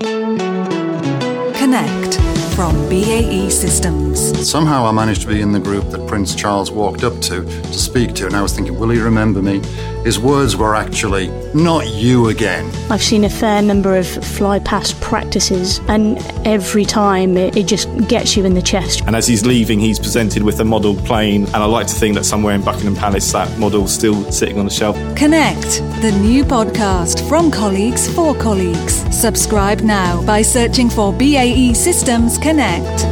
Connect from BAE Systems. Somehow I managed to be in the group that Prince Charles walked up to to speak to, and I was thinking, will he remember me? His words were actually, not you again. I've seen a fair number of fly past practices, and every time it, it just gets you in the chest. And as he's leaving, he's presented with a model plane, and I like to think that somewhere in Buckingham Palace, that model's still sitting on the shelf. Connect, the new podcast from colleagues for colleagues. Subscribe now by searching for BAE Systems Connect.